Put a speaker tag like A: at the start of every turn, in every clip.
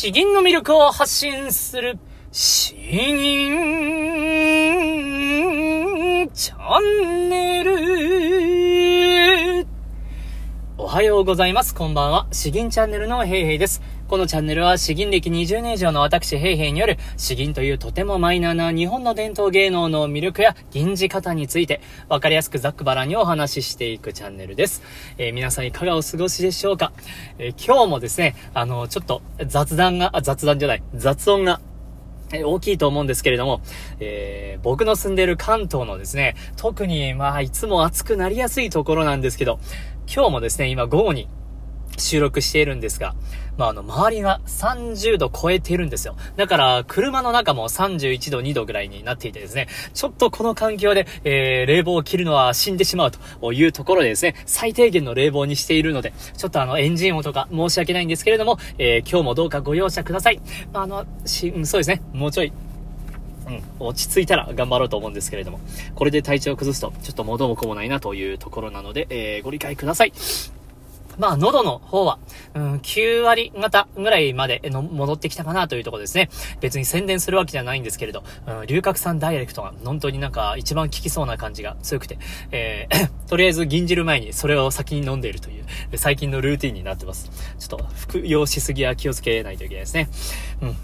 A: 詩吟の魅力を発信する、詩吟チャンネル。おはようございます。こんばんは。詩吟チャンネルのヘイヘイです。このチャンネルは詩吟歴20年以上の私ヘイヘイによる詩吟というとてもマイナーな日本の伝統芸能の魅力や吟じ方についてわかりやすくざっくばらにお話ししていくチャンネルです。えー皆さんいかがお過ごしでしょうか、えー今日もですね、あの、ちょっと雑談が、雑談じゃない、雑音がえ大きいと思うんですけれども、えー僕の住んでいる関東のですね、特にまあいつも暑くなりやすいところなんですけど、今日もですね、今午後に収録しているんですが、まああの周りが30度超えてるんですよ。だから車の中も31度2度ぐらいになっていてですね、ちょっとこの環境で、えー冷房を切るのは死んでしまうというところでですね、最低限の冷房にしているので、ちょっとあのエンジン音とか申し訳ないんですけれども、えー今日もどうかご容赦ください。まああの、し、うんそうですね、もうちょいうん、落ち着いたら頑張ろうと思うんですけれども、これで体調を崩すと、ちょっと元も子もないなというところなので、えー、ご理解ください。まあ、喉の方は、うん、9割型ぐらいまでの戻ってきたかなというところですね。別に宣伝するわけじゃないんですけれど、うん、龍角散ダイレクトが本当になんか一番効きそうな感じが強くて、えー とりあえず銀汁前にそれを先に飲んでいるという、最近のルーティンになってます。ちょっと服用しすぎは気をつけないといけないですね。うん。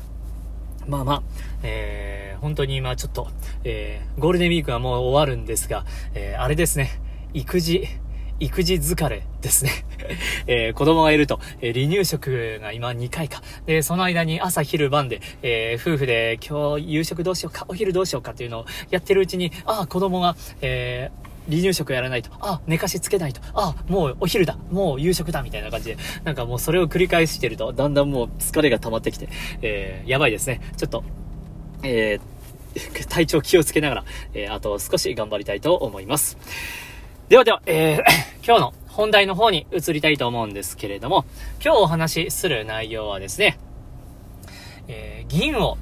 A: まあまあ、えー、本当に今ちょっと、えー、ゴールデンウィークはもう終わるんですが、えー、あれですね、育児、育児疲れですね。えー、子供がいると、えー離乳食が今2回か。で、その間に朝昼晩で、えー夫婦で今日夕食どうしようか、お昼どうしようかっていうのをやってるうちに、ああ、子供が、え離乳食やらないと、あ、寝かしつけないと、あ、もうお昼だ、もう夕食だ、みたいな感じで、なんかもうそれを繰り返してると、だんだんもう疲れが溜まってきて、えー、やばいですね。ちょっと、えー、体調気をつけながら、えー、あと少し頑張りたいと思います。ではでは、えー、今日の本題の方に移りたいと思うんですけれども、今日お話しする内容はですね、えー、銀を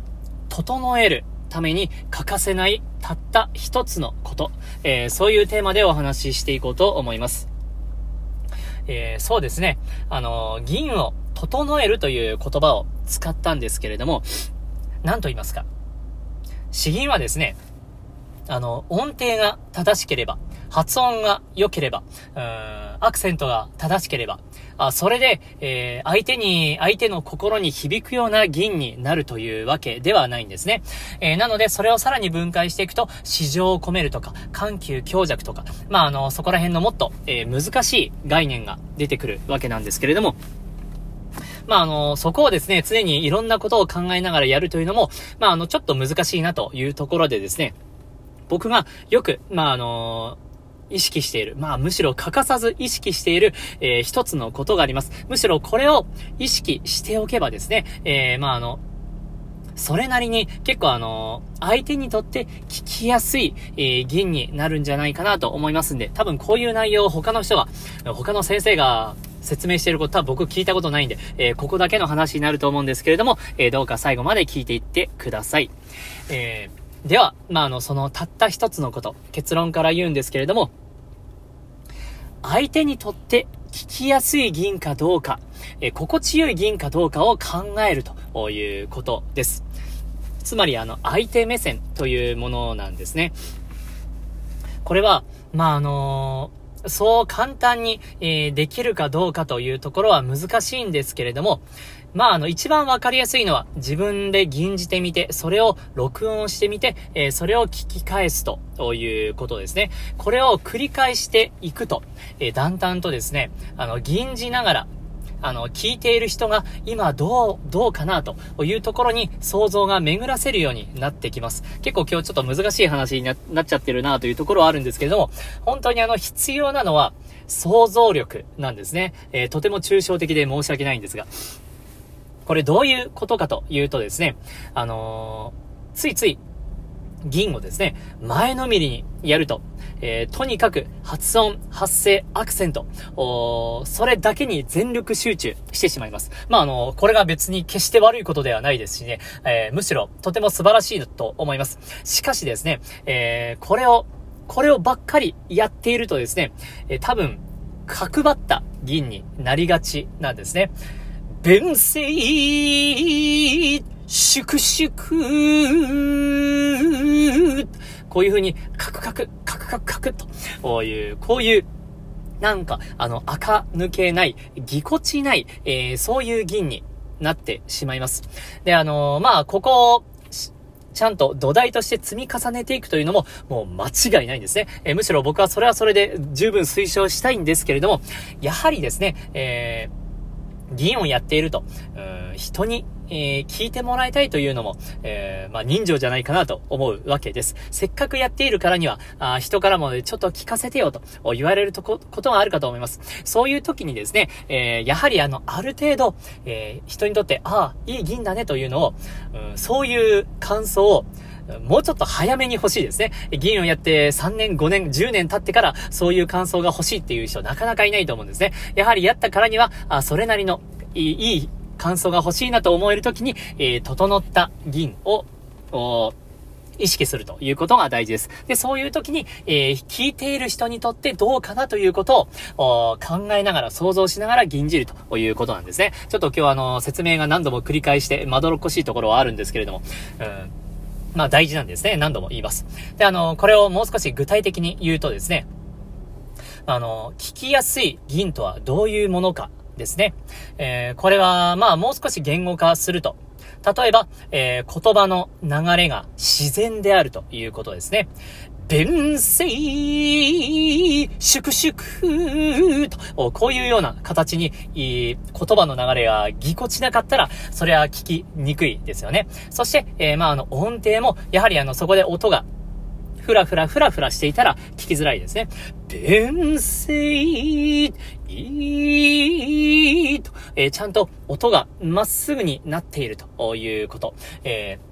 A: 整えるために欠かせないたった一つのこと、えーそういうテーマでお話ししていこうと思います。えーそうですね、あのー銀を整えるという言葉を使ったんですけれども、何と言いますか。詩吟はですね、あの、音程が正しければ、発音が良ければ、うん、アクセントが正しければ、あ、それで、えー相手に、相手の心に響くような銀になるというわけではないんですね。えーなので、それをさらに分解していくと、市場を込めるとか、緩急強弱とか、まあ、あの、そこら辺のもっと、えー難しい概念が出てくるわけなんですけれども、まあ、あの、そこをですね、常にいろんなことを考えながらやるというのも、まあ、あの、ちょっと難しいなというところでですね、僕がよく、まあ、あの意識している。まあ、むしろ欠かさず意識している、えー一つのことがあります。むしろこれを意識しておけばですね、えーまあ、あの、それなりに結構あの相手にとって聞きやすい、えー銀になるんじゃないかなと思いますんで、多分こういう内容を他の人が、他の先生が説明していることは僕聞いたことないんで、えーここだけの話になると思うんですけれども、えどうか最後まで聞いていってください。えでは、まあ、あの、そのたった一つのこと、結論から言うんですけれども、相手にとって聞きやすい銀かどうか、え心地よい銀かどうかを考えるということです。つまり、あの、相手目線というものなんですね。これは、まあ、あのそう簡単に、えーできるかどうかというところは難しいんですけれども、まあ、あの、一番わかりやすいのは、自分で吟じてみて、それを録音してみて、えーそれを聞き返すということですね。これを繰り返していくと、えーだんだんとですね、あの、吟じながら、あの、聞いている人が今どう、どうかなというところに想像が巡らせるようになってきます。結構今日ちょっと難しい話になっちゃってるなというところはあるんですけれども、本当にあの、必要なのは想像力なんですね。えーとても抽象的で申し訳ないんですが。これどういうことかというとですね、あのーついつい銀をですね、前のめりにやると、えーとにかく発音、発声、アクセント、おーそれだけに全力集中してしまいます。まあ、あの、これが別に決して悪いことではないですしね、えーむしろとても素晴らしいと思います。しかしですね、えーこれを、これをばっかりやっているとですね、えー多分、角張った銀になりがちなんですね。弁声、粛々、こういう風に、カクカク、カクカクカクと、こういう、こういう、なんか、あの、垢抜けない、ぎこちない、えー、そういう銀になってしまいます。で、あのー、まあ、ここ、ちゃんと土台として積み重ねていくというのも、もう間違いないんですね。えー、むしろ僕はそれはそれで十分推奨したいんですけれども、やはりですね、えー、議員をやっていると、人にえー、聞いてもらいたいというのも、えー、まあ、人情じゃないかなと思うわけです。せっかくやっているからには、あ人からもちょっと聞かせてよと言われるとこ、ことがあるかと思います。そういう時にですね、えー、やはりあの、ある程度、え人にとって、ああ、いい銀だねというのを、うん、そういう感想を、もうちょっと早めに欲しいですね。議員をやって3年、5年、10年経ってからそういう感想が欲しいっていう人なかなかいないと思うんですね。やはりやったからには、あそれなりのいい、感想が欲しいなと思えるときに、えー、整った銀を、意識するということが大事です。で、そういう時に、えー、聞いている人にとってどうかなということを考えながら、想像しながら吟じるということなんですね。ちょっと今日はあの、説明が何度も繰り返して、まどろっこしいところはあるんですけれども、うんまあ大事なんですね。何度も言います。で、あの、これをもう少し具体的に言うとですね、あの、聞きやすい銀とはどういうものかですね。えー、これは、まあ、もう少し言語化すると。例えば、えー、言葉の流れが自然であるということですね。弁声、粛々、こういうような形に、言葉の流れがぎこちなかったら、それは聞きにくいですよね。そして、えー、まあ、あの、音程も、やはりあの、そこで音がふらふらふらふらしていたら聞きづらいですね。弁声、いいと、えー、ちゃんと音がまっすぐになっているということ。えー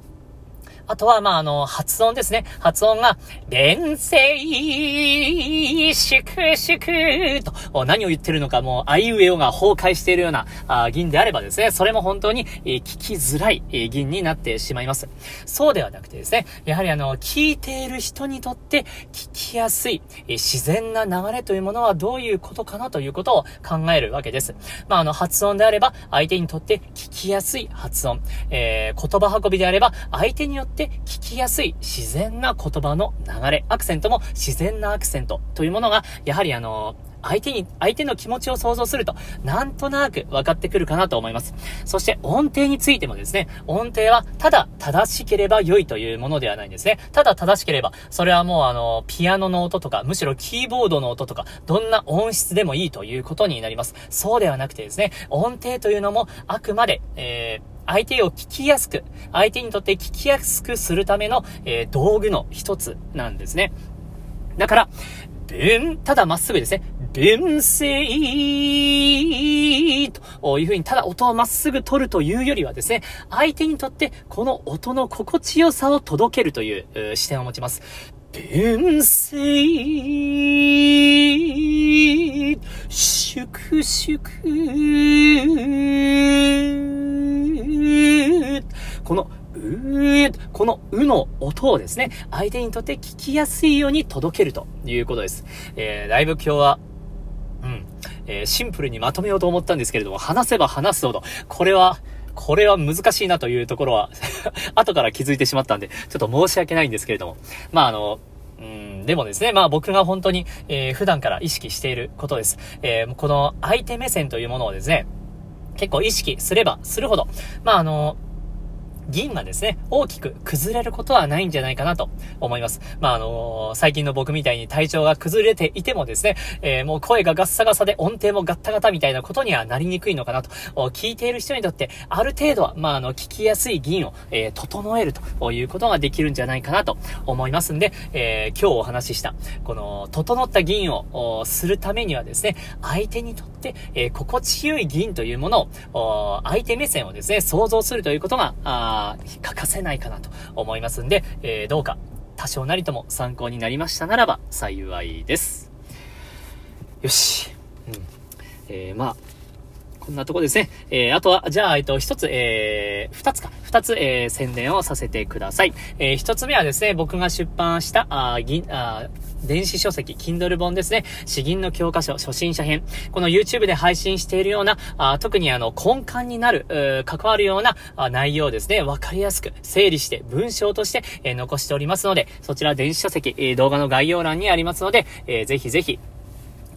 A: あとは、まあ、あの、発音ですね。発音が、連声、粛々と、何を言ってるのか、もう、あいうえおが崩壊しているような、あ銀であればですね、それも本当に、え、聞きづらい、え、銀になってしまいます。そうではなくてですね、やはりあの、聞いている人にとって聞きやすい、え、自然な流れというものはどういうことかなということを考えるわけです。まあ、あの、発音であれば、相手にとって聞きやすい発音、えー、言葉運びであれば、相手によってして聞きやすい自然な言葉の流れ、アクセントも自然なアクセントというものが、やはりあの相手に、相手の気持ちを想像すると、なんとなく分かってくるかなと思います。そして音程についてもですね、音程はただ正しければ良いというものではないんですね。ただ正しければ、それはもうあの、ピアノの音とか、むしろキーボードの音とか、どんな音質でもいいということになります。そうではなくてですね、音程というのもあくまで、えー相手を聞きやすく、相手にとって聞きやすくするための、えー、道具の一つなんですね。だから、弁、ただまっすぐですね。弁声というふうに、ただ音をまっすぐ取るというよりはですね、相手にとってこの音の心地よさを届けるという視点を持ちます。弁声、粛々、この、う、このうの音をですね、相手にとって聞きやすいように届けるということです。えー、だいぶ今日は、うん、えー、シンプルにまとめようと思ったんですけれども、話せば話すほど、これは、これは難しいなというところは 後から気づいてしまったんで、ちょっと申し訳ないんですけれども、まああの、うん、でもですね、まあ僕が本当に、えー、普段から意識していることです。えー、この相手目線というものをですね、結構意識すればするほど、まああの、銀がですね、大きく崩れることはないんじゃないかなと思います。まあ、あのー、最近の僕みたいに体調が崩れていてもですね、えー、もう声がガッサガサで音程もガッタガタみたいなことにはなりにくいのかなと、聞いている人にとって、ある程度は、まあ、あの、聞きやすい銀を、えー、整えるということができるんじゃないかなと思いますんで、え今日お話しした、この、整った銀をするためにはですね、相手にとって、え心地よい銀というものを、相手目線をですね、想像するということが、あ欠かせないかなと思いますんで、えー、どうか多少なりとも参考になりましたならば幸いです。よし。うん。えー、まあ、こんなとこですね。えー、あとは、じゃあ、えっと、一つ、えー、二つか。二つ、えー、宣伝をさせてください。えー、一つ目はですね、僕が出版した、あ、銀、あ、電子書籍、Kindle 本ですね。詩吟の教科書、初心者編。この YouTube で配信しているような、あ特にあの、根幹になる、関わるようなあ内容ですね。わかりやすく、整理して、文章として、えー、残しておりますので、そちら電子書籍、えー、動画の概要欄にありますので、えー、ぜひぜひ、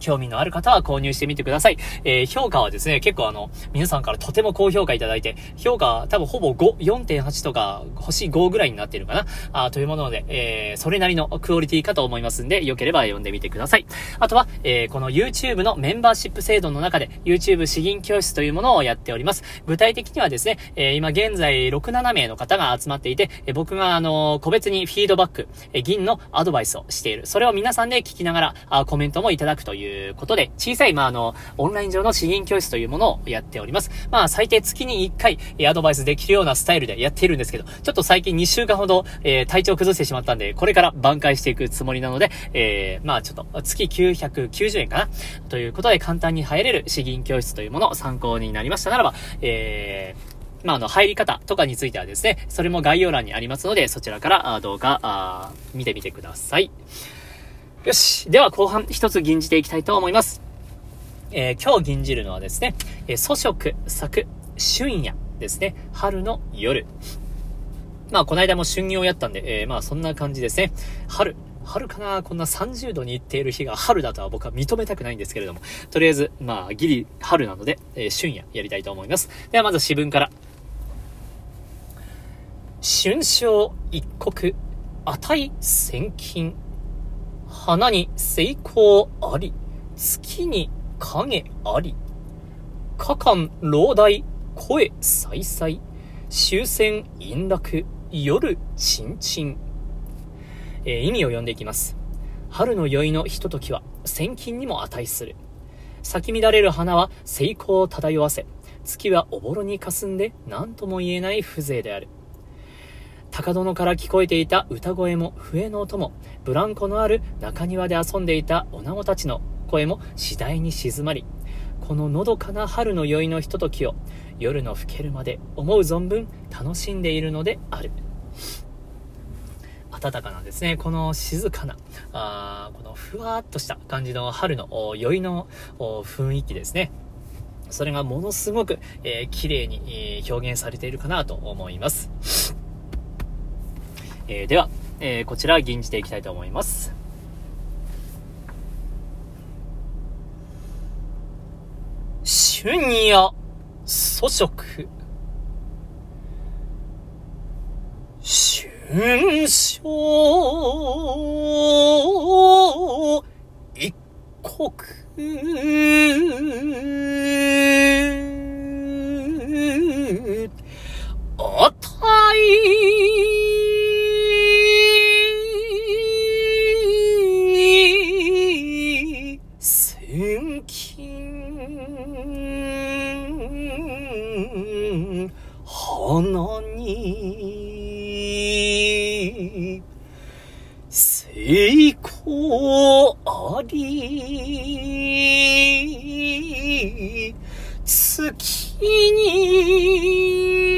A: 興味のある方は購入してみてください。えー、評価はですね、結構あの、皆さんからとても高評価いただいて、評価多分ほぼ5、4.8とか、星5ぐらいになってるかなあというもので、えー、それなりのクオリティかと思いますんで、よければ読んでみてください。あとは、えー、この YouTube のメンバーシップ制度の中で、YouTube 詩吟教室というものをやっております。具体的にはですね、えー、今現在6、7名の方が集まっていて、えー、僕があの、個別にフィードバック、えー、銀のアドバイスをしている。それを皆さんで聞きながら、あコメントもいただくというということで、小さい、まあ、あの、オンライン上の詩吟教室というものをやっております。まあ、最低月に1回、えアドバイスできるようなスタイルでやっているんですけど、ちょっと最近2週間ほど、えー、体調崩してしまったんで、これから挽回していくつもりなので、えー、まあ、ちょっと、月990円かな？ということで、簡単に入れる詩吟教室というものを参考になりましたならば、えー、まあ、あの、入り方とかについてはですね、それも概要欄にありますので、そちらから、動画、あ見てみてください。よし。では後半一つ吟じていきたいと思います。えー、今日吟じるのはですね、えー、祖食、作、春夜ですね。春の夜。まあ、この間も春夜をやったんで、えー、まあ、そんな感じですね。春。春かな？こんな30度に行っている日が春だとは僕は認めたくないんですけれども。とりあえず、まあ、ギリ春なので、えー、春夜やりたいと思います。ではまず詩文から。春章一国、値千金。花に成功あり、月に影あり。下官老大、声再々。終戦陰落、夜ちんえー、意味を読んでいきます。春の宵のひとときは、千金にも値する。咲き乱れる花は成功を漂わせ、月はおぼろに霞んで何とも言えない風情である。高殿から聞こえていた歌声も笛の音も、ブランコのある中庭で遊んでいた女子たちの声も次第に静まり、こののどかな春の宵のひとときを夜の更けるまで思う存分楽しんでいるのである。暖かなですね、この静かな、あこのふわっとした感じの春の宵の雰囲気ですね。それがものすごく、えー、綺麗に、え、表現されているかなと思います。えー、では、えー、こちら吟じていきたいと思います。春夜粗食。春章一国。り。月に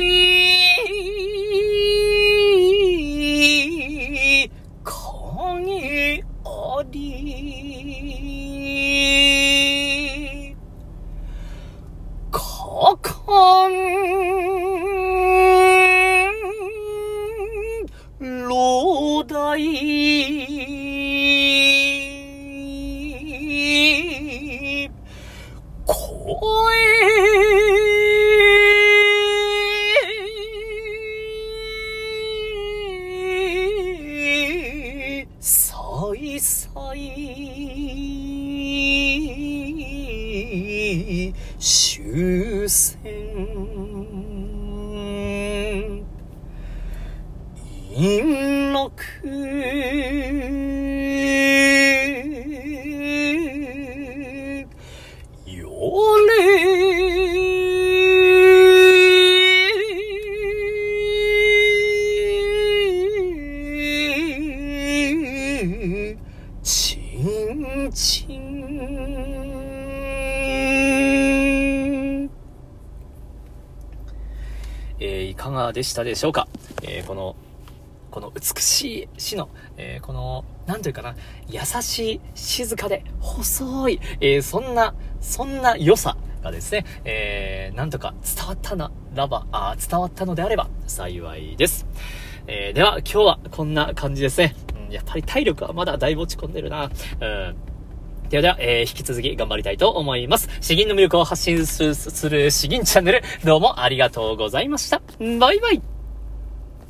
A: えー、いかがでしたでしょうか？美しい死の、えー、この、なんというかな、優しい、静かで、細い、えー、そんな、そんな良さがですね、えー、なんとか伝わったな、らば、あ伝わったのであれば幸いです。えー、では、今日はこんな感じですね。うん、やっぱり体力はまだだいぶ落ち込んでるな。うんではでは、えー、引き続き頑張りたいと思います。詩吟の魅力を発信する、する詩吟チャンネル、どうもありがとうございました。バイバイ